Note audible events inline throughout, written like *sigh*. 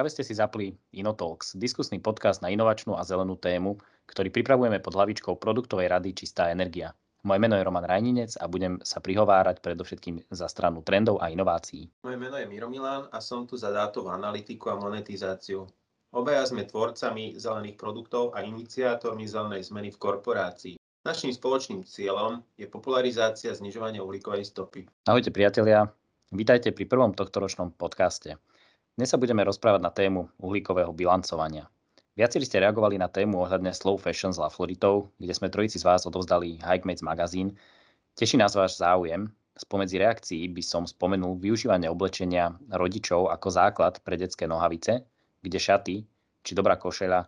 Práve ste si zapli Inotalks, diskusný podcast na inovačnú a zelenú tému, ktorý pripravujeme pod hlavičkou produktovej rady Čistá energia. Moje meno je Roman Rajninec a budem sa prihovárať predovšetkým za stranu trendov a inovácií. Moje meno je Miro Milán a som tu za dátovú analytiku a monetizáciu. Obaja sme tvorcami zelených produktov a iniciátormi zelenej zmeny v korporácii. Naším spoločným cieľom je popularizácia znižovania uhlíkovej stopy. Ahojte priatelia, vítajte pri prvom tohtoročnom podcaste. Dnes sa budeme rozprávať na tému uhlíkového bilancovania. Viacerí ste reagovali na tému ohľadne Slow Fashion s Lafloritov, kde sme trojici z vás odovzdali Hikemates magazín. Teší nás váš záujem. Spomedzi reakcií by som spomenul využívanie oblečenia rodičov ako základ pre detské nohavice, kde šaty, či dobrá košeľa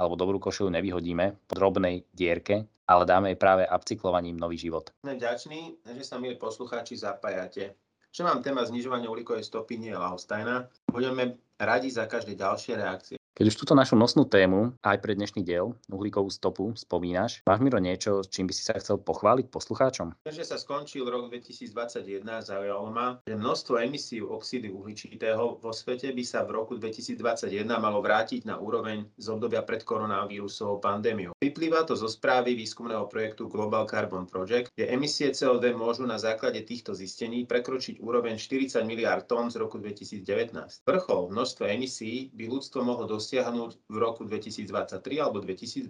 alebo dobrú košelu nevyhodíme po drobnej dierke, ale dáme jej práve upcyklovaním nový život. Sme vďační, že sa, milí poslucháči, zapájate že vám téma znižovania uhlíkovej stopy nie je lahostajná. Budeme radi za každé ďalšie reakcie. Keď už túto našu nosnú tému, aj pre dnešný diel, uhlíkovú stopu, spomínaš, máš Miro niečo, s čím by si sa chcel pochváliť poslucháčom? Keďže sa skončil rok 2021, zaujalo ma, že množstvo emisí oxidu uhličitého vo svete by sa v roku 2021 malo vrátiť na úroveň z obdobia pred koronavírusovou pandémiou. Vyplýva to zo správy výskumného projektu Global Carbon Project, kde emisie CO2 môžu na základe týchto zistení prekročiť úroveň 40 miliard tón z roku 2019. Vrchol množstva emisí by ľudstvo mohlo dosiahnuť dosiahnuť v roku 2023 alebo 2024.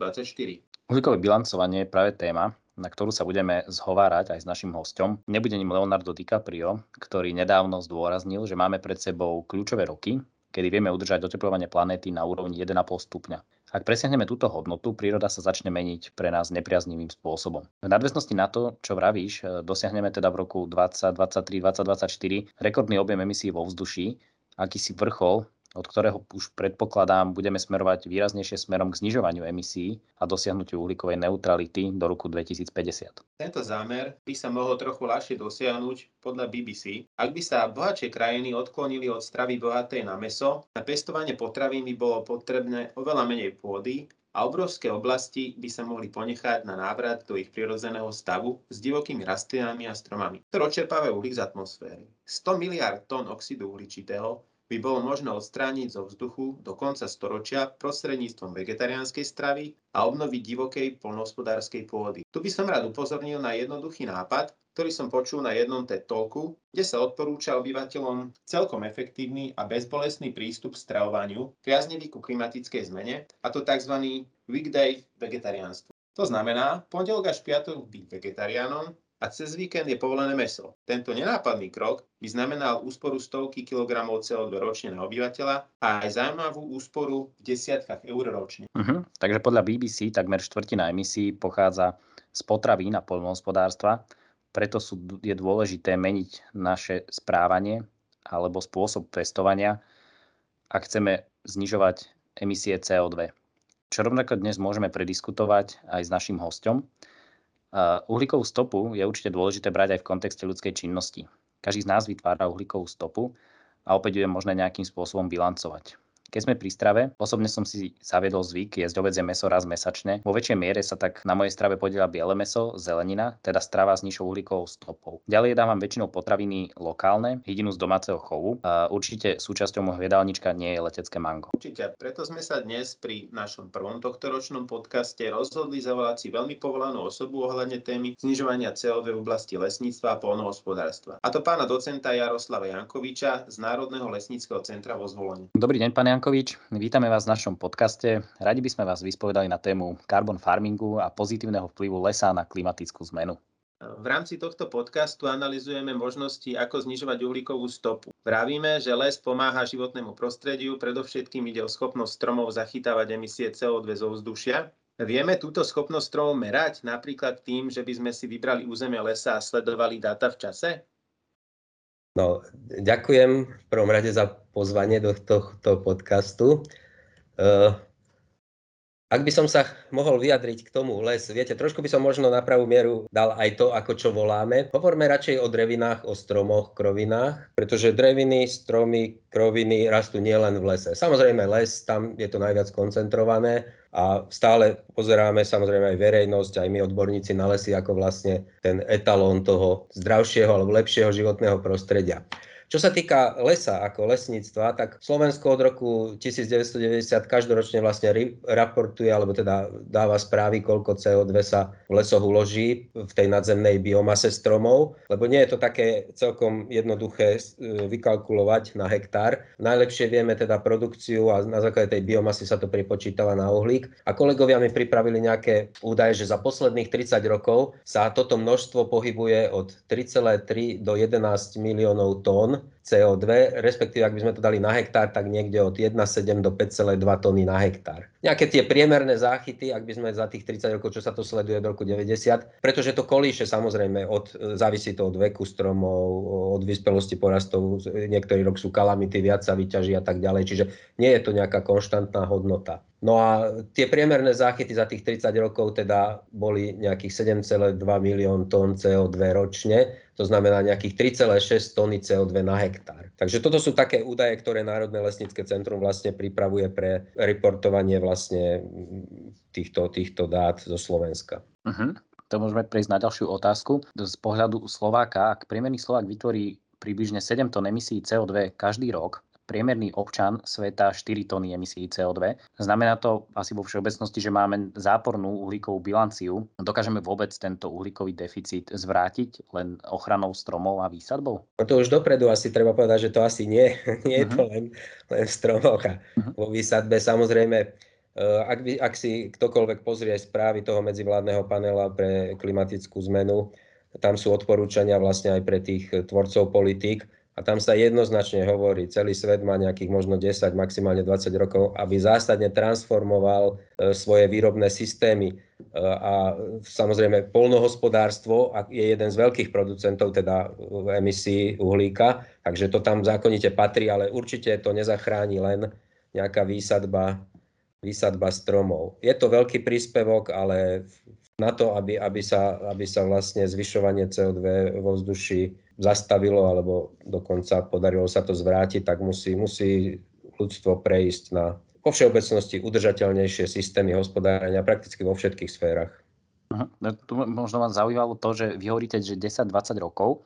Uhlíkové bilancovanie je práve téma, na ktorú sa budeme zhovárať aj s našim hostom. Nebude ním Leonardo DiCaprio, ktorý nedávno zdôraznil, že máme pred sebou kľúčové roky, kedy vieme udržať oteplovanie planéty na úrovni 1,5 stupňa. Ak presiahneme túto hodnotu, príroda sa začne meniť pre nás nepriaznivým spôsobom. V nadväznosti na to, čo vravíš, dosiahneme teda v roku 2023, 2024 rekordný objem emisí vo vzduší, akýsi vrchol od ktorého už predpokladám budeme smerovať výraznejšie smerom k znižovaniu emisí a dosiahnutiu uhlíkovej neutrality do roku 2050. Tento zámer by sa mohol trochu ľahšie dosiahnuť podľa BBC, ak by sa bohatšie krajiny odklonili od stravy bohatej na meso, na pestovanie potravín by bolo potrebné oveľa menej pôdy a obrovské oblasti by sa mohli ponechať na návrat do ich prirodzeného stavu s divokými rastlinami a stromami, ktoré odčerpávajú uhlík z atmosféry. 100 miliard tón oxidu uhličitého by bolo možné odstrániť zo vzduchu do konca storočia prostredníctvom vegetariánskej stravy a obnoviť divokej polnohospodárskej pôdy. Tu by som rád upozornil na jednoduchý nápad, ktorý som počul na jednom TED Talku, kde sa odporúča obyvateľom celkom efektívny a bezbolestný prístup k stravovaniu, priaznivý ku klimatickej zmene, a to tzv. weekday vegetariánstvo. To znamená pondelok až piatok byť vegetariánom a cez víkend je povolené meso. Tento nenápadný krok by znamenal úsporu stovky kilogramov CO2 ročne na obyvateľa a aj zaujímavú úsporu v desiatkách eur ročne. Uh-huh. Takže podľa BBC takmer štvrtina emisí pochádza z potravín a poľnohospodárstva, preto sú, je dôležité meniť naše správanie alebo spôsob pestovania, ak chceme znižovať emisie CO2. Čo rovnako dnes môžeme prediskutovať aj s našim hostom, Uhlíkovú stopu je určite dôležité brať aj v kontexte ľudskej činnosti. Každý z nás vytvára uhlíkovú stopu a opäť ju je možné nejakým spôsobom bilancovať. Keď sme pri strave, osobne som si zaviedol zvyk jesť ovedzie meso raz mesačne. Vo väčšej miere sa tak na mojej strave podiela biele meso, zelenina, teda strava s nižšou uhlíkovou stopou. Ďalej dávam väčšinou potraviny lokálne, hydinu z domáceho chovu. A určite súčasťou môjho jedálnička nie je letecké mango. Určite, preto sme sa dnes pri našom prvom tohtoročnom podcaste rozhodli zavolať si veľmi povolanú osobu ohľadne témy znižovania CO2 v oblasti lesníctva a polnohospodárstva. A to pána docenta Jaroslava Jankoviča z Národného lesníckého centra vo Zvolení. Dobrý deň, pán Jankovič. Jankovič, vítame vás v našom podcaste. Radi by sme vás vyspovedali na tému carbon farmingu a pozitívneho vplyvu lesa na klimatickú zmenu. V rámci tohto podcastu analizujeme možnosti, ako znižovať uhlíkovú stopu. Vravíme, že les pomáha životnému prostrediu, predovšetkým ide o schopnosť stromov zachytávať emisie CO2 zo vzdušia. Vieme túto schopnosť stromov merať napríklad tým, že by sme si vybrali územie lesa a sledovali dáta v čase? No, ďakujem v prvom rade za pozvanie do tohto podcastu. Uh, ak by som sa mohol vyjadriť k tomu les, viete, trošku by som možno na pravú mieru dal aj to, ako čo voláme. Hovorme radšej o drevinách, o stromoch, krovinách, pretože dreviny, stromy, kroviny rastú nielen v lese. Samozrejme les, tam je to najviac koncentrované, a stále pozeráme samozrejme aj verejnosť, aj my odborníci na lesy ako vlastne ten etalón toho zdravšieho alebo lepšieho životného prostredia. Čo sa týka lesa ako lesníctva, tak Slovensko od roku 1990 každoročne vlastne raportuje, alebo teda dáva správy, koľko CO2 sa v lesoch uloží v tej nadzemnej biomase stromov, lebo nie je to také celkom jednoduché e, vykalkulovať na hektár. Najlepšie vieme teda produkciu a na základe tej biomasy sa to pripočítava na uhlík. A kolegovia mi pripravili nejaké údaje, že za posledných 30 rokov sa toto množstvo pohybuje od 3,3 do 11 miliónov tón CO2, respektíve ak by sme to dali na hektár, tak niekde od 1,7 do 5,2 tony na hektár. Nejaké tie priemerné záchyty, ak by sme za tých 30 rokov, čo sa to sleduje od roku 90, pretože to kolíše samozrejme, od, závisí to od veku stromov, od vyspelosti porastov, niektorý rok sú kalamity, viac sa vyťaží a tak ďalej, čiže nie je to nejaká konštantná hodnota. No a tie priemerné záchyty za tých 30 rokov teda boli nejakých 7,2 milión tón CO2 ročne, to znamená nejakých 3,6 tony CO2 na hektár. Takže toto sú také údaje, ktoré Národné lesnícke centrum vlastne pripravuje pre reportovanie vlastne týchto, týchto dát zo Slovenska. Uh-huh. To môžeme prejsť na ďalšiu otázku. Z pohľadu Slováka, ak priemerný Slovák vytvorí približne 7 tón emisí CO2 každý rok, priemerný občan sveta 4 tony emisí CO2. Znamená to asi vo všeobecnosti, že máme zápornú uhlíkovú bilanciu. Dokážeme vôbec tento uhlíkový deficit zvrátiť len ochranou stromov a výsadbou? To už dopredu asi treba povedať, že to asi nie. *laughs* nie je to mhm. len, len v stromoch a uh-huh. vo výsadbe. Samozrejme, eh, ak, by, ak si ktokoľvek pozrie správy toho medzivládneho panela pre klimatickú zmenu, tam sú odporúčania vlastne aj pre tých tvorcov politík, a tam sa jednoznačne hovorí, celý svet má nejakých možno 10, maximálne 20 rokov, aby zásadne transformoval e, svoje výrobné systémy. E, a samozrejme polnohospodárstvo je jeden z veľkých producentov teda emisí uhlíka, takže to tam zákonite patrí, ale určite to nezachráni len nejaká výsadba, výsadba stromov. Je to veľký príspevok, ale na to, aby, aby, sa, aby sa vlastne zvyšovanie CO2 vo vzduši zastavilo alebo dokonca podarilo sa to zvrátiť, tak musí, musí ľudstvo prejsť na vo všeobecnosti udržateľnejšie systémy hospodárenia prakticky vo všetkých sférach. Uh-huh. Tu možno vám zaujímalo to, že vy hovoríte, že 10-20 rokov,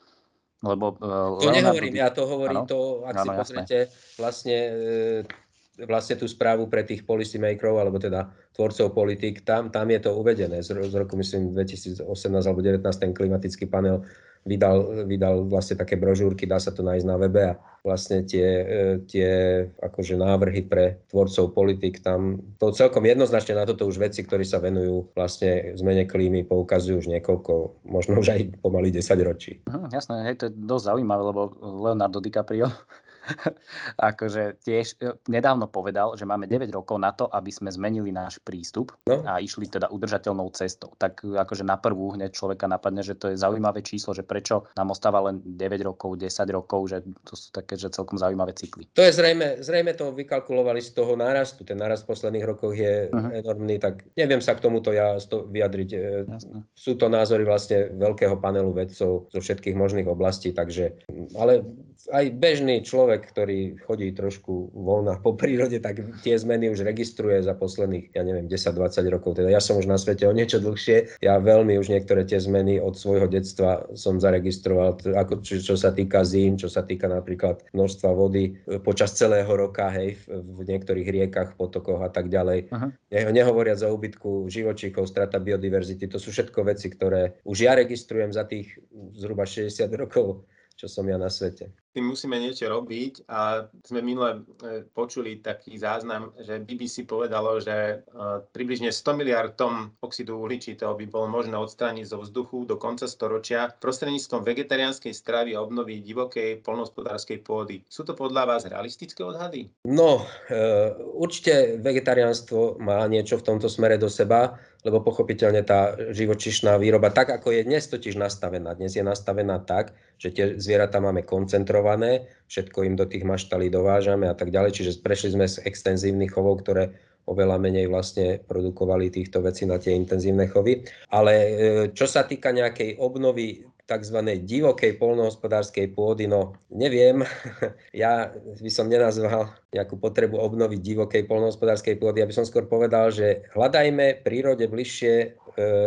lebo... Uh, to nehovorím, ja to hovorím ano? to, ak ano, si pozriete vlastne, e, vlastne tú správu pre tých policymakerov, alebo teda tvorcov politik, tam, tam je to uvedené z, z roku, myslím, 2018 alebo 2019 ten klimatický panel vydal, vydal vlastne také brožúrky, dá sa to nájsť na webe a vlastne tie, e, tie akože návrhy pre tvorcov politik tam to celkom jednoznačne na toto už veci, ktorí sa venujú vlastne zmene klímy, poukazujú už niekoľko, možno už aj pomaly 10 ročí. Hm, jasné, hej, to je dosť zaujímavé, lebo Leonardo DiCaprio *laughs* akože tiež e, nedávno povedal, že máme 9 rokov na to, aby sme zmenili náš prístup no. a išli teda udržateľnou cestou. Tak e, akože na prvú hneď človeka napadne, že to je zaujímavé číslo, že prečo nám ostáva len 9 rokov, 10 rokov, že to sú také, že celkom zaujímavé cykly. To je zrejme, zrejme to vykalkulovali z toho nárastu. Ten nárast v posledných rokoch je uh-huh. enormný, tak neviem sa k tomuto ja vyjadriť. E, Jasne. Sú to názory vlastne veľkého panelu vedcov zo všetkých možných oblastí, takže ale aj bežný človek, ktorý chodí trošku voľna po prírode, tak tie zmeny už registruje za posledných, ja neviem, 10-20 rokov. Teda ja som už na svete o niečo dlhšie. Ja veľmi už niektoré tie zmeny od svojho detstva som zaregistroval, ako, čo, čo sa týka zím, čo sa týka napríklad množstva vody e, počas celého roka, hej, v, v niektorých riekach, potokoch a tak ďalej. Aha. Ne, nehovoriac o úbytku živočíchov, strata biodiverzity, to sú všetko veci, ktoré už ja registrujem za tých zhruba 60 rokov čo som ja na svete. Tým musíme niečo robiť a sme minule e, počuli taký záznam, že BBC povedalo, že e, približne 100 miliard tón oxidu uhličitého by bolo možné odstrániť zo vzduchu do konca storočia prostredníctvom vegetariánskej stravy a obnovy divokej polnohospodárskej pôdy. Sú to podľa vás realistické odhady? No, e, určite vegetariánstvo má niečo v tomto smere do seba lebo pochopiteľne tá živočišná výroba, tak ako je dnes totiž nastavená, dnes je nastavená tak, že tie zvieratá máme koncentrované, všetko im do tých maštalí dovážame a tak ďalej, čiže prešli sme z extenzívnych chovov, ktoré oveľa menej vlastne produkovali týchto vecí na tie intenzívne chovy. Ale e, čo sa týka nejakej obnovy tzv. divokej polnohospodárskej pôdy, no neviem, *laughs* ja by som nenazval nejakú potrebu obnoviť divokej polnohospodárskej pôdy, aby som skôr povedal, že hľadajme prírode bližšie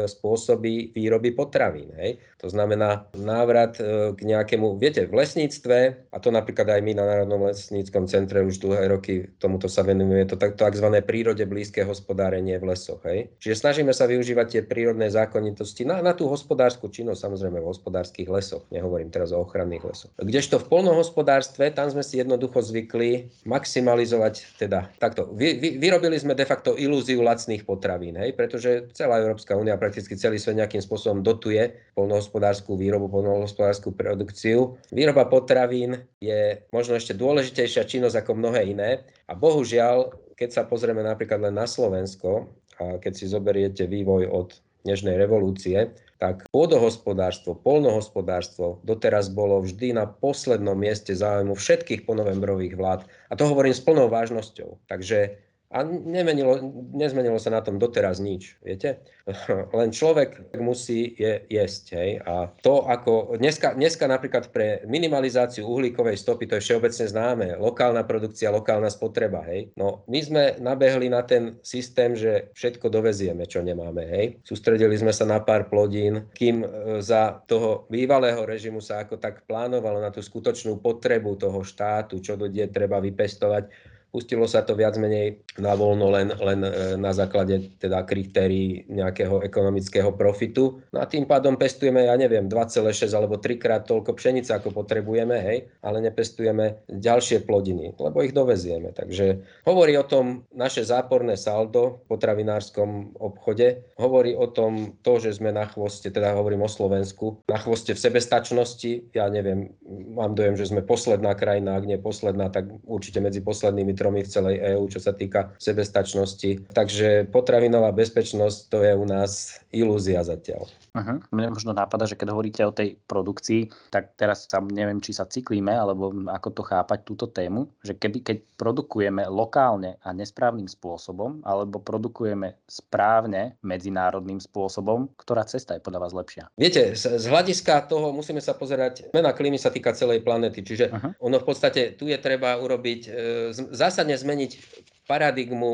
spôsoby výroby potravín. Hej. To znamená návrat e, k nejakému, viete, v lesníctve, a to napríklad aj my na Národnom lesníckom centre už dlhé roky tomuto sa venujeme, je to tzv. prírode blízke hospodárenie v lesoch. Hej. Čiže snažíme sa využívať tie prírodné zákonitosti na, na tú hospodárskú činnosť, samozrejme v hospodárskych lesoch, nehovorím teraz o ochranných lesoch. Kdežto v polnohospodárstve, tam sme si jednoducho zvykli maximalizovať, teda takto, vy, vy, vyrobili sme de facto ilúziu lacných potravín, hej, pretože celá Európska únia, prakticky celý svet nejakým spôsobom dotuje poľnohospodárskú výrobu, poľnohospodárskú produkciu. Výroba potravín je možno ešte dôležitejšia činnosť ako mnohé iné a bohužiaľ, keď sa pozrieme napríklad len na Slovensko a keď si zoberiete vývoj od dnešnej revolúcie, tak pôdohospodárstvo, polnohospodárstvo doteraz bolo vždy na poslednom mieste záujmu všetkých ponovembrových vlád. A to hovorím s plnou vážnosťou. Takže a nemenilo, nezmenilo sa na tom doteraz nič, viete? *laughs* Len človek musí je, jesť, hej? A to ako, dneska, dneska napríklad pre minimalizáciu uhlíkovej stopy, to je všeobecne známe, lokálna produkcia, lokálna spotreba, hej? No, my sme nabehli na ten systém, že všetko dovezieme, čo nemáme, hej? Sústredili sme sa na pár plodín, kým e, za toho bývalého režimu sa ako tak plánovalo na tú skutočnú potrebu toho štátu, čo ľudie treba vypestovať, Pustilo sa to viac menej na voľno len, len e, na základe teda kritérií nejakého ekonomického profitu. No a tým pádom pestujeme, ja neviem, 2,6 alebo 3 krát toľko pšenice, ako potrebujeme, hej, ale nepestujeme ďalšie plodiny, lebo ich dovezieme. Takže hovorí o tom naše záporné saldo v potravinárskom obchode, hovorí o tom to, že sme na chvoste, teda hovorím o Slovensku, na chvoste v sebestačnosti. Ja neviem, mám dojem, že sme posledná krajina, ak nie posledná, tak určite medzi poslednými tromi v celej EÚ, čo sa týka sebestačnosti. Takže potravinová bezpečnosť to je u nás ilúzia zatiaľ. Uh-huh. Mne možno nápada, že keď hovoríte o tej produkcii, tak teraz sa neviem, či sa cyklíme, alebo ako to chápať túto tému, že keby, keď produkujeme lokálne a nesprávnym spôsobom, alebo produkujeme správne medzinárodným spôsobom, ktorá cesta je podľa vás lepšia? Viete, z, z hľadiska toho musíme sa pozerať, mena klímy sa týka celej planety, čiže uh-huh. ono v podstate tu je treba urobiť, e, zásadne zmeniť paradigmu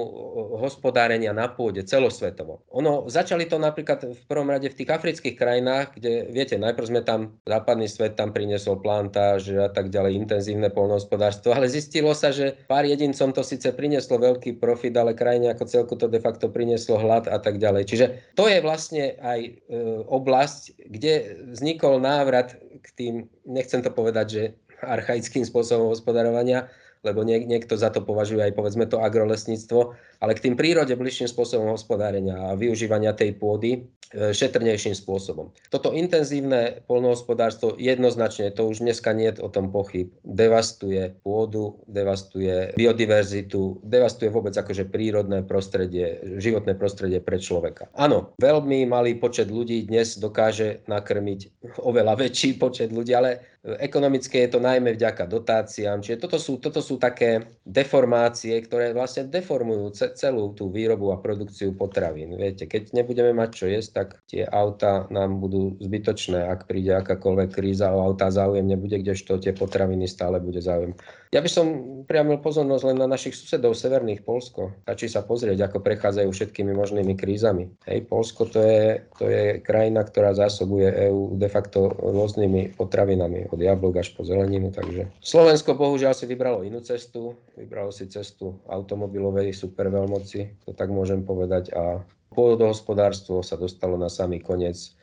hospodárenia na pôde celosvetovo. Ono, začali to napríklad v prvom rade v tých afrických krajinách, kde, viete, najprv sme tam, západný svet tam priniesol plantáž a tak ďalej, intenzívne polnohospodárstvo, ale zistilo sa, že pár jedincom to síce prinieslo veľký profit, ale krajine ako celku to de facto prinieslo hlad a tak ďalej. Čiže to je vlastne aj e, oblasť, kde vznikol návrat k tým, nechcem to povedať, že archaickým spôsobom hospodárovania, lebo niek- niekto za to považuje aj povedzme to agrolesníctvo, ale k tým prírode bližším spôsobom hospodárenia a využívania tej pôdy e, šetrnejším spôsobom. Toto intenzívne polnohospodárstvo jednoznačne, to už dneska nie je o tom pochyb, devastuje pôdu, devastuje biodiverzitu, devastuje vôbec akože prírodné prostredie, životné prostredie pre človeka. Áno, veľmi malý počet ľudí dnes dokáže nakrmiť oveľa väčší počet ľudí, ale Ekonomické je to najmä vďaka dotáciám, čiže toto sú, toto sú také deformácie, ktoré vlastne deformujú celú tú výrobu a produkciu potravín. Viete, keď nebudeme mať čo jesť, tak tie auta nám budú zbytočné, ak príde akákoľvek kríza o auta záujem nebude, kdežto tie potraviny stále bude záujem. Ja by som priamil pozornosť len na našich susedov severných Polsko. Stačí sa pozrieť, ako prechádzajú všetkými možnými krízami. Hej, Polsko to je, to je krajina, ktorá zásobuje EÚ de facto rôznymi potravinami od jablok až po zeleninu. Takže Slovensko bohužiaľ si vybralo inú cestu, vybralo si cestu automobilovej superveľmoci, to tak môžem povedať, a pôdohospodárstvo sa dostalo na samý koniec.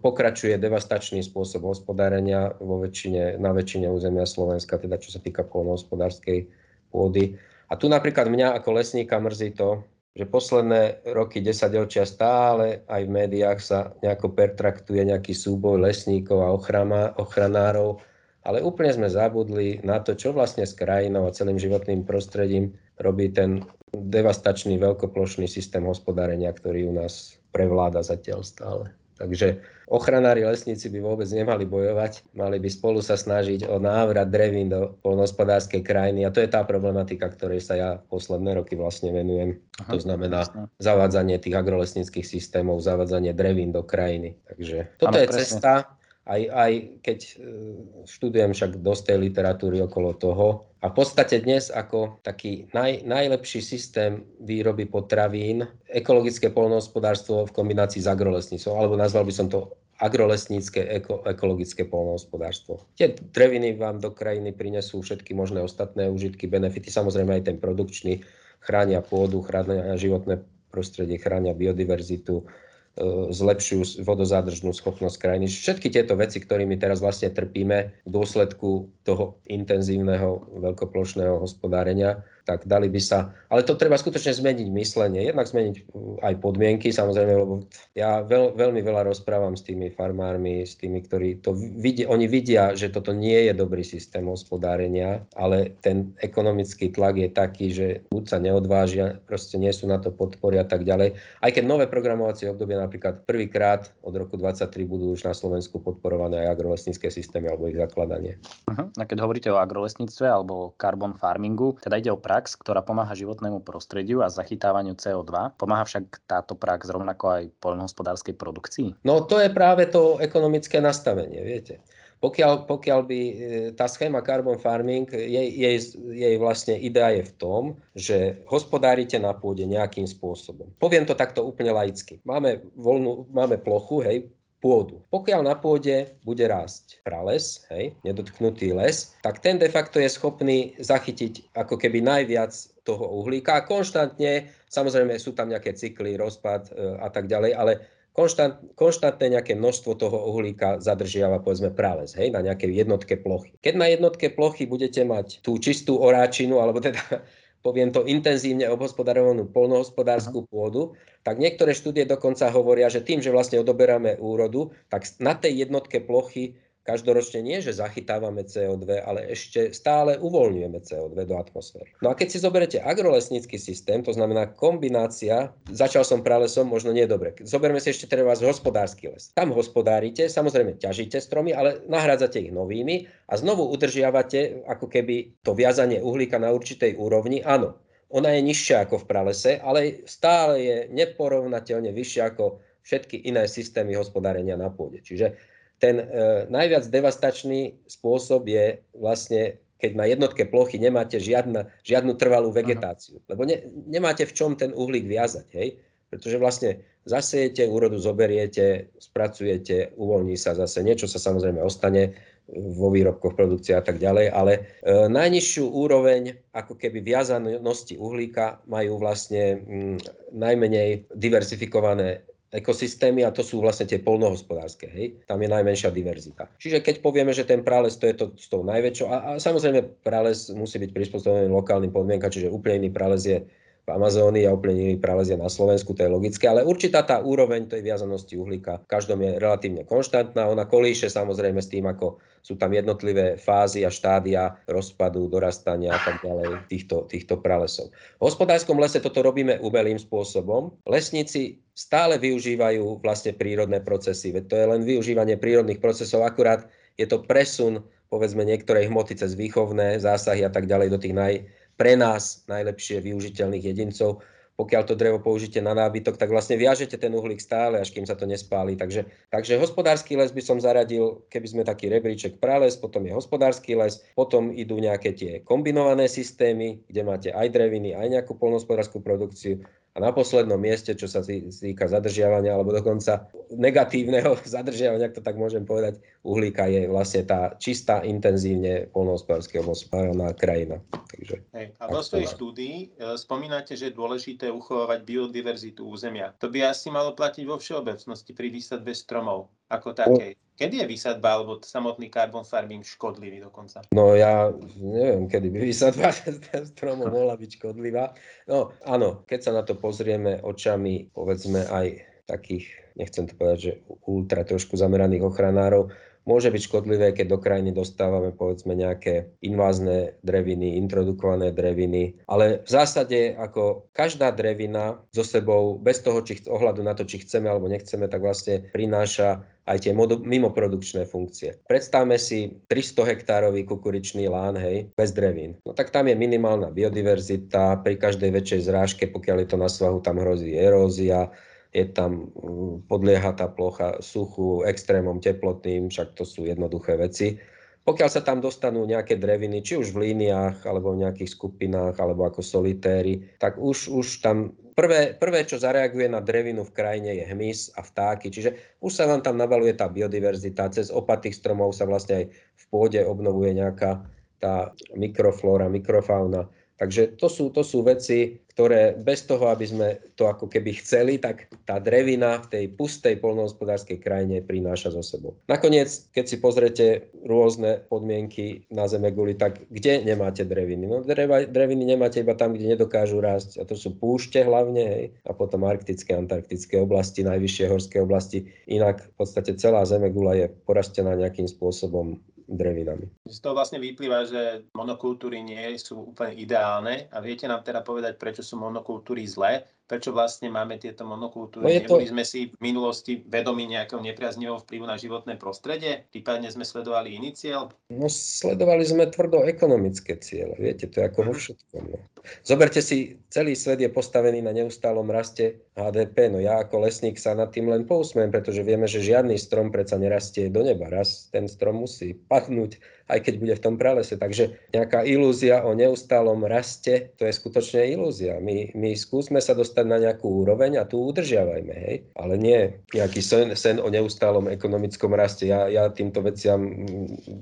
Pokračuje devastačný spôsob hospodárenia vo väčšine, na väčšine územia Slovenska, teda čo sa týka polnohospodárskej pôdy. A tu napríklad mňa ako lesníka mrzí to, že posledné roky, 10 ročia stále aj v médiách sa nejako pertraktuje nejaký súboj lesníkov a ochrana, ochranárov, ale úplne sme zabudli na to, čo vlastne s krajinou a celým životným prostredím robí ten devastačný veľkoplošný systém hospodárenia, ktorý u nás prevláda zatiaľ stále. Takže ochranári lesníci by vôbec nemali bojovať, mali by spolu sa snažiť o návrat drevín do polnohospodárskej krajiny a to je tá problematika, ktorej sa ja posledné roky vlastne venujem. Aha, to znamená jasne. zavádzanie tých agrolesníckých systémov, zavádzanie drevín do krajiny. Takže toto ano, je presne. cesta, Aj, aj keď e, študujem však dosť tej literatúry okolo toho. A v podstate dnes ako taký naj, najlepší systém výroby potravín, ekologické polnohospodárstvo v kombinácii s agrolesnicou, alebo nazval by som to agrolesnícke eko, ekologické polnohospodárstvo. Tie dreviny vám do krajiny prinesú všetky možné ostatné užitky, benefity, samozrejme aj ten produkčný, chránia pôdu, chránia životné prostredie, chránia biodiverzitu, zlepšujú vodozádržnú schopnosť krajiny. Všetky tieto veci, ktorými teraz vlastne trpíme v dôsledku toho intenzívneho veľkoplošného hospodárenia, tak dali by sa, ale to treba skutočne zmeniť myslenie, jednak zmeniť uh, aj podmienky, samozrejme, lebo ja veľ, veľmi veľa rozprávam s tými farmármi, s tými, ktorí to vidia, oni vidia, že toto nie je dobrý systém hospodárenia, ale ten ekonomický tlak je taký, že buď sa neodvážia, proste nie sú na to podpory a tak ďalej. Aj keď nové programovacie obdobie napríklad prvýkrát od roku 2023 budú už na Slovensku podporované aj agrolesnícke systémy alebo ich zakladanie. Uh-huh. A keď hovoríte o agrolesníctve alebo carbon farmingu, teda ide o pra- prax, ktorá pomáha životnému prostrediu a zachytávaniu CO2. Pomáha však táto prax rovnako aj poľnohospodárskej produkcii? No to je práve to ekonomické nastavenie, viete. Pokiaľ, pokiaľ by e, tá schéma carbon farming, jej, jej, jej vlastne idea je v tom, že hospodárite na pôde nejakým spôsobom. Poviem to takto úplne laicky. Máme, voľnú, máme plochu, hej, pôdu. Pokiaľ na pôde bude rásť prales, hej, nedotknutý les, tak ten de facto je schopný zachytiť ako keby najviac toho uhlíka a konštantne, samozrejme sú tam nejaké cykly, rozpad e, a tak ďalej, ale konštant, konštantné nejaké množstvo toho uhlíka zadržiava povedzme prales, hej, na nejakej jednotke plochy. Keď na jednotke plochy budete mať tú čistú oráčinu, alebo teda poviem to, intenzívne obhospodarovanú polnohospodárskú pôdu, tak niektoré štúdie dokonca hovoria, že tým, že vlastne odoberáme úrodu, tak na tej jednotke plochy každoročne nie, že zachytávame CO2, ale ešte stále uvoľňujeme CO2 do atmosféry. No a keď si zoberete agrolesnícky systém, to znamená kombinácia, začal som pralesom, možno nie dobre. Zoberme si ešte treba hospodársky les. Tam hospodárite, samozrejme ťažíte stromy, ale nahrádzate ich novými a znovu udržiavate ako keby to viazanie uhlíka na určitej úrovni. Áno, ona je nižšia ako v pralese, ale stále je neporovnateľne vyššia ako všetky iné systémy hospodárenia na pôde. Čiže ten e, najviac devastačný spôsob je vlastne, keď na jednotke plochy nemáte žiadna, žiadnu trvalú vegetáciu. Lebo ne, nemáte v čom ten uhlík viazať. Hej? Pretože vlastne zasejete, úrodu zoberiete, spracujete, uvoľní sa zase. Niečo sa samozrejme ostane vo výrobkoch, produkcie a tak ďalej, ale e, najnižšiu úroveň ako keby viazanosti uhlíka majú vlastne m, najmenej diversifikované ekosystémy a to sú vlastne tie polnohospodárske. Hej? Tam je najmenšia diverzita. Čiže keď povieme, že ten prales to je to s tou najväčšou, a, a samozrejme prales musí byť prispôsobený lokálnym podmienkam, čiže úplne iný prales je v Amazónii a prales je na Slovensku, to je logické, ale určitá tá úroveň tej viazanosti uhlíka v každom je relatívne konštantná. Ona kolíše samozrejme s tým, ako sú tam jednotlivé fázy a štádia rozpadu, dorastania a tak ďalej týchto, týchto pralesov. V hospodárskom lese toto robíme umelým spôsobom. Lesníci stále využívajú vlastne prírodné procesy, veď to je len využívanie prírodných procesov, akurát je to presun povedzme niektorej hmoty cez výchovné zásahy a tak ďalej do tých naj, pre nás najlepšie využiteľných jedincov. Pokiaľ to drevo použite na nábytok, tak vlastne viažete ten uhlík stále, až kým sa to nespáli. Takže, takže hospodársky les by som zaradil, keby sme taký rebríček prales, potom je hospodársky les, potom idú nejaké tie kombinované systémy, kde máte aj dreviny, aj nejakú polnospodárskú produkciu a na poslednom mieste, čo sa týka zadržiavania, alebo dokonca negatívneho *laughs* zadržiavania, ak to tak môžem povedať, uhlíka je vlastne tá čistá, intenzívne polnohospodársky hospodárna krajina. Takže, Hej, a vo svojej štúdii e, spomínate, že je dôležité uchovávať biodiverzitu územia. To by asi malo platiť vo všeobecnosti pri výsadbe stromov ako takej. Kedy je výsadba alebo samotný carbon farming škodlivý dokonca? No ja neviem, kedy by výsadba *laughs* stromov *laughs* mohla byť škodlivá. No áno, keď sa na to pozrieme očami, povedzme aj takých, nechcem to povedať, že ultra trošku zameraných ochranárov, môže byť škodlivé, keď do krajiny dostávame povedzme nejaké invázne dreviny, introdukované dreviny, ale v zásade ako každá drevina so sebou, bez toho, či ohľadu na to, či chceme alebo nechceme, tak vlastne prináša aj tie mimoprodukčné funkcie. Predstavme si 300 hektárový kukuričný lán, hej, bez drevín. No tak tam je minimálna biodiverzita, pri každej väčšej zrážke, pokiaľ je to na svahu, tam hrozí erózia, je tam, mm, podlieha tá plocha suchu, extrémom teplotným, však to sú jednoduché veci. Pokiaľ sa tam dostanú nejaké dreviny, či už v líniách, alebo v nejakých skupinách, alebo ako solitéry, tak už, už tam prvé, prvé, čo zareaguje na drevinu v krajine je hmyz a vtáky. Čiže už sa vám tam nabaluje tá biodiverzita. Cez opatých stromov sa vlastne aj v pôde obnovuje nejaká tá mikroflóra, mikrofauna. Takže to sú, to sú veci, ktoré bez toho, aby sme to ako keby chceli, tak tá drevina v tej pustej polnohospodárskej krajine prináša zo sebou. Nakoniec, keď si pozrete rôzne podmienky na Zeme guli, tak kde nemáte dreviny? No dreva, dreviny nemáte iba tam, kde nedokážu rásť. A to sú púšte hlavne, hej, a potom arktické, antarktické oblasti, najvyššie horské oblasti. Inak v podstate celá Zeme gula je porastená nejakým spôsobom drevinami. Z toho vlastne vyplýva, že monokultúry nie sú úplne ideálne a viete nám teda povedať, prečo sú monokultúry zlé prečo vlastne máme tieto monokultúry. No Neboli to... sme si v minulosti vedomi nejakého nepriaznivého vplyvu na životné prostredie? Prípadne sme sledovali iný cieľ? No sledovali sme tvrdo ekonomické ciele. Viete, to je ako vo mhm. všetkom. No. Zoberte si, celý svet je postavený na neustálom raste HDP. No ja ako lesník sa nad tým len pousmiem, pretože vieme, že žiadny strom predsa nerastie do neba. Raz ten strom musí padnúť aj keď bude v tom pralese. Takže nejaká ilúzia o neustálom raste, to je skutočne ilúzia. My, my skúsme sa dostať na nejakú úroveň a tu udržiavajme, hej? ale nie nejaký sen, sen o neustálom ekonomickom raste. Ja, ja týmto veciam,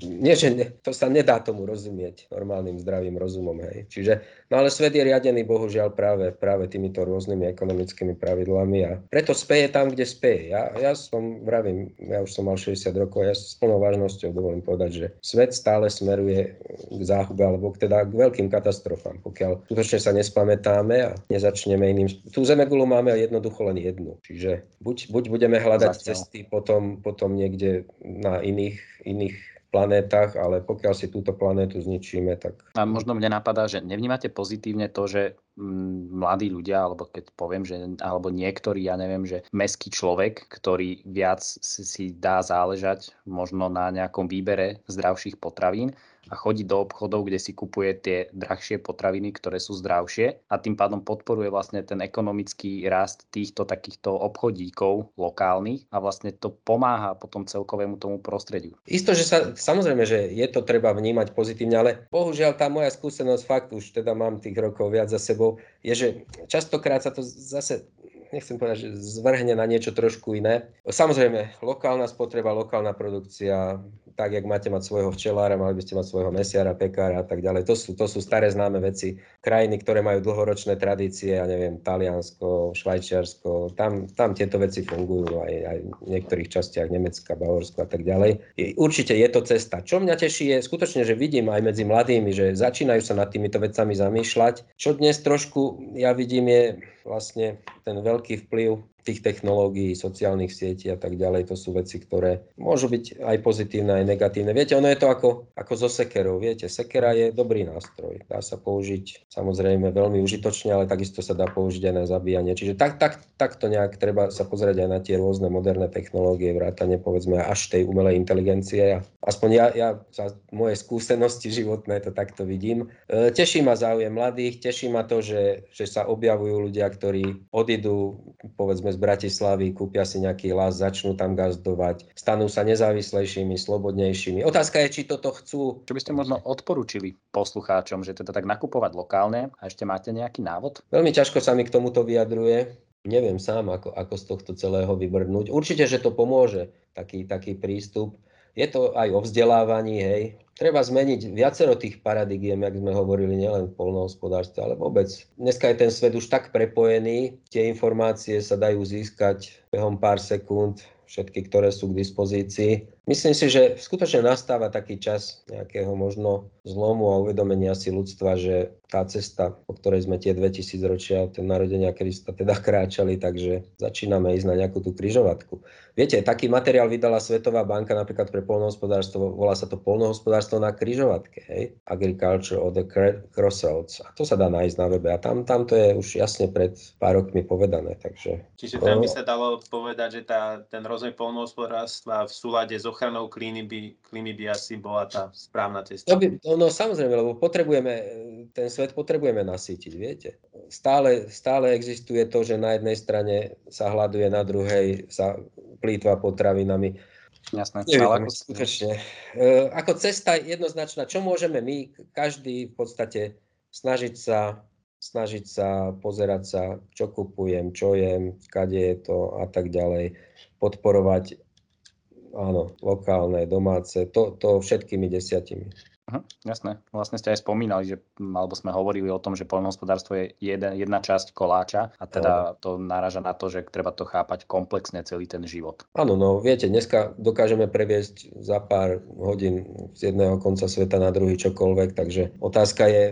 nie, že ne, to sa nedá tomu rozumieť normálnym zdravým rozumom. Hej? Čiže, no ale svet je riadený bohužiaľ práve, práve týmito rôznymi ekonomickými pravidlami a preto speje tam, kde speje. Ja, ja som, vravím, ja už som mal 60 rokov, ja s plnou vážnosťou dovolím povedať, že svet stále smeruje k záhube alebo teda k veľkým katastrofám, pokiaľ skutočne sa nespamätáme a nezačneme iným. Tú zemegulu máme jednoducho len jednu. Čiže buď, buď budeme hľadať Zatiaľ. cesty potom, potom niekde na iných, iných planétach, ale pokiaľ si túto planétu zničíme, tak... A možno mne napadá, že nevnímate pozitívne to, že mladí ľudia, alebo keď poviem, že alebo niektorí, ja neviem, že meský človek, ktorý viac si dá záležať možno na nejakom výbere zdravších potravín, a chodí do obchodov, kde si kupuje tie drahšie potraviny, ktoré sú zdravšie a tým pádom podporuje vlastne ten ekonomický rast týchto takýchto obchodíkov lokálnych a vlastne to pomáha potom celkovému tomu prostrediu. Isto, že sa, samozrejme, že je to treba vnímať pozitívne, ale bohužiaľ tá moja skúsenosť, fakt už teda mám tých rokov viac za sebou, je, že častokrát sa to zase nechcem povedať, že zvrhne na niečo trošku iné. Samozrejme, lokálna spotreba, lokálna produkcia, tak, jak máte mať svojho včelára, mali by ste mať svojho mesiara, pekára a tak ďalej. To sú, to sú staré známe veci. Krajiny, ktoré majú dlhoročné tradície, ja neviem, Taliansko, Švajčiarsko, tam, tam tieto veci fungujú aj, aj v niektorých častiach Nemecka, Bavorsko a tak ďalej. Určite je to cesta. Čo mňa teší je skutočne, že vidím aj medzi mladými, že začínajú sa nad týmito vecami zamýšľať. Čo dnes trošku ja vidím je vlastne ten veľký vplyv tých technológií, sociálnych sietí a tak ďalej, to sú veci, ktoré môžu byť aj pozitívne, aj negatívne. Viete, ono je to ako, ako so sekerou. Viete, sekera je dobrý nástroj. Dá sa použiť samozrejme veľmi užitočne, ale takisto sa dá použiť aj na zabíjanie. Čiže tak, tak, takto nejak treba sa pozrieť aj na tie rôzne moderné technológie, vrátane povedzme až tej umelej inteligencie. Aspoň ja, ja za moje skúsenosti životné to takto vidím. E, teší ma záujem mladých, teší ma to, že, že sa objavujú ľudia, ktorí odídu povedzme z Bratislavy, kúpia si nejaký las, začnú tam gazdovať, stanú sa nezávislejšími, slobodnejšími. Otázka je, či toto chcú. Čo by ste možno odporúčili poslucháčom, že teda tak nakupovať lokálne a ešte máte nejaký návod? Veľmi ťažko sa mi k tomuto vyjadruje. Neviem sám, ako, ako z tohto celého vybrnúť. Určite, že to pomôže, taký, taký prístup. Je to aj o vzdelávaní, hej, treba zmeniť viacero tých paradigiem, jak sme hovorili, nielen v polnohospodárstve, ale vôbec. Dneska je ten svet už tak prepojený, tie informácie sa dajú získať behom pár sekúnd, všetky, ktoré sú k dispozícii. Myslím si, že skutočne nastáva taký čas nejakého možno zlomu a uvedomenia si ľudstva, že tá cesta, po ktorej sme tie 2000 ročia od narodenia Krista teda kráčali, takže začíname ísť na nejakú tú kryžovatku. Viete, taký materiál vydala Svetová banka napríklad pre polnohospodárstvo, volá sa to polnohospodárstvo na kryžovatke, hej? Agriculture of the Crossroads. A to sa dá nájsť na webe a tam, tam to je už jasne pred pár rokmi povedané. Takže, Čiže tam by sa dalo povedať, že tá, ten rozvoj polnohospodárstva v súlade s ochranou klímy by, klímy by asi bola tá správna cesta. To by, no, no samozrejme, lebo potrebujeme ten svet potrebujeme nasýtiť, viete. stále, stále existuje to, že na jednej strane sa hľaduje, na druhej sa plýtva potravinami. Jasné. Neviem, ale ako, skutočne. E, ako cesta jednoznačná, čo môžeme my, každý v podstate snažiť sa, snažiť sa, pozerať sa, čo kupujem, čo jem, kade je to a tak ďalej, podporovať áno, lokálne, domáce, to, to všetkými desiatimi. Uh-huh, jasné. Vlastne ste aj spomínali, že, alebo sme hovorili o tom, že poľnohospodárstvo je jeden, jedna časť koláča a teda to náraža na to, že treba to chápať komplexne celý ten život. Áno, no viete, dneska dokážeme previesť za pár hodín z jedného konca sveta na druhý čokoľvek, takže otázka je,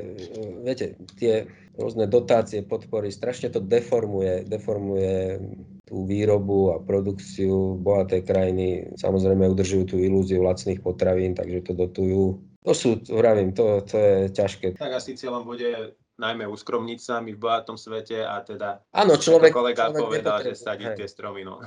viete, tie rôzne dotácie, podpory, strašne to deformuje, deformuje tú výrobu a produkciu bohaté krajiny. Samozrejme udržujú tú ilúziu lacných potravín, takže to dotujú to sú, vravím, to, to je ťažké. Tak asi cieľom bude najmä uskromniť sa my v bohatom svete a teda áno, človek, kolega človek povedal, že sadiť tie stromy. No.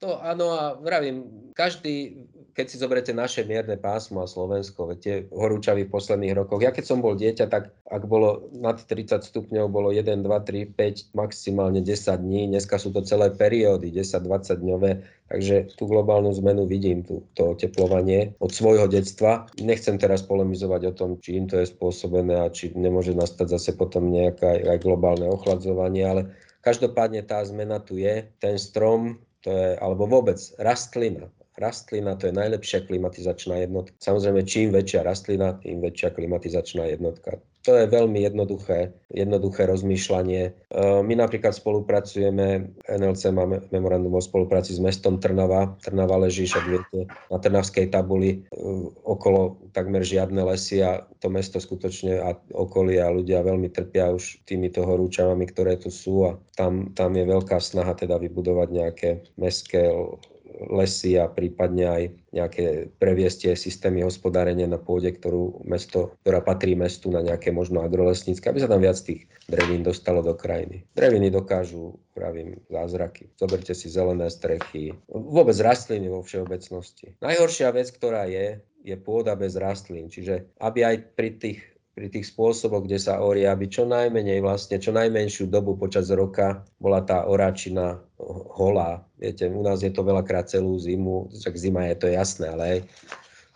To áno a vravím, každý, keď si zoberete naše mierne pásmo a Slovensko, tie horúčavy v posledných rokoch, ja keď som bol dieťa, tak ak bolo nad 30 stupňov, bolo 1, 2, 3, 5, maximálne 10 dní, dneska sú to celé periódy, 10-20 dňové, takže tú globálnu zmenu vidím, tú, to oteplovanie od svojho detstva. Nechcem teraz polemizovať o tom, či im to je spôsobené a či nemôže nastať zase potom nejaké aj globálne ochladzovanie, ale každopádne tá zmena tu je. Ten strom to je, alebo vôbec rastlina. Rastlina to je najlepšia klimatizačná jednotka. Samozrejme, čím väčšia rastlina, tým väčšia klimatizačná jednotka. To je veľmi jednoduché, jednoduché rozmýšľanie. E, my napríklad spolupracujeme, NLC máme memorandum o spolupráci s mestom Trnava. Trnava leží, však na Trnavskej tabuli e, okolo takmer žiadne lesy a to mesto skutočne a okolie a ľudia veľmi trpia už týmito horúčavami, ktoré tu sú a tam, tam je veľká snaha teda vybudovať nejaké mestské lesy a prípadne aj nejaké previestie systémy hospodárenia na pôde, ktorú mesto, ktorá patrí mestu na nejaké možno agrolesnícke, aby sa tam viac tých drevín dostalo do krajiny. Dreviny dokážu, pravím, zázraky. Zoberte si zelené strechy, vôbec rastliny vo všeobecnosti. Najhoršia vec, ktorá je, je pôda bez rastlín. Čiže aby aj pri tých pri tých spôsoboch, kde sa orie, aby čo najmenej vlastne, čo najmenšiu dobu počas roka bola tá oráčina holá. Viete, u nás je to veľakrát celú zimu, však zima je to jasné, ale aj,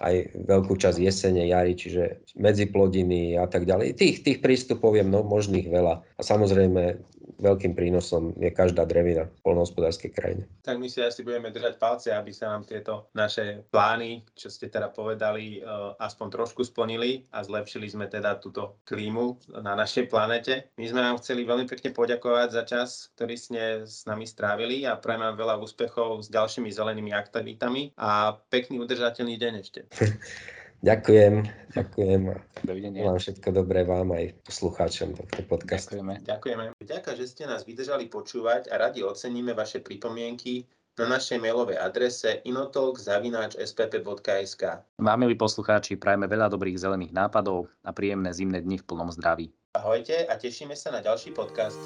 aj veľkú časť jesene, jary, čiže medziplodiny a tak ďalej. Tých, tých prístupov je možných veľa. A samozrejme veľkým prínosom je každá drevina v polnohospodárskej krajine. Tak my si asi budeme držať palce, aby sa nám tieto naše plány, čo ste teda povedali, e, aspoň trošku splnili a zlepšili sme teda túto klímu na našej planete. My sme vám chceli veľmi pekne poďakovať za čas, ktorý ste s nami strávili a prajem vám veľa úspechov s ďalšími zelenými aktivitami a pekný udržateľný deň ešte. *laughs* Ďakujem, *laughs* ďakujem Dovidenia. vám všetko dobré vám aj poslucháčom tohto podcastu. Ďakujeme. Ďakujeme. Ďakujem, že ste nás vydržali počúvať a radi oceníme vaše pripomienky na našej mailovej adrese inotalk.spp.sk Vám, milí poslucháči, prajeme veľa dobrých zelených nápadov a príjemné zimné dni v plnom zdraví. Ahojte a tešíme sa na ďalší podcast.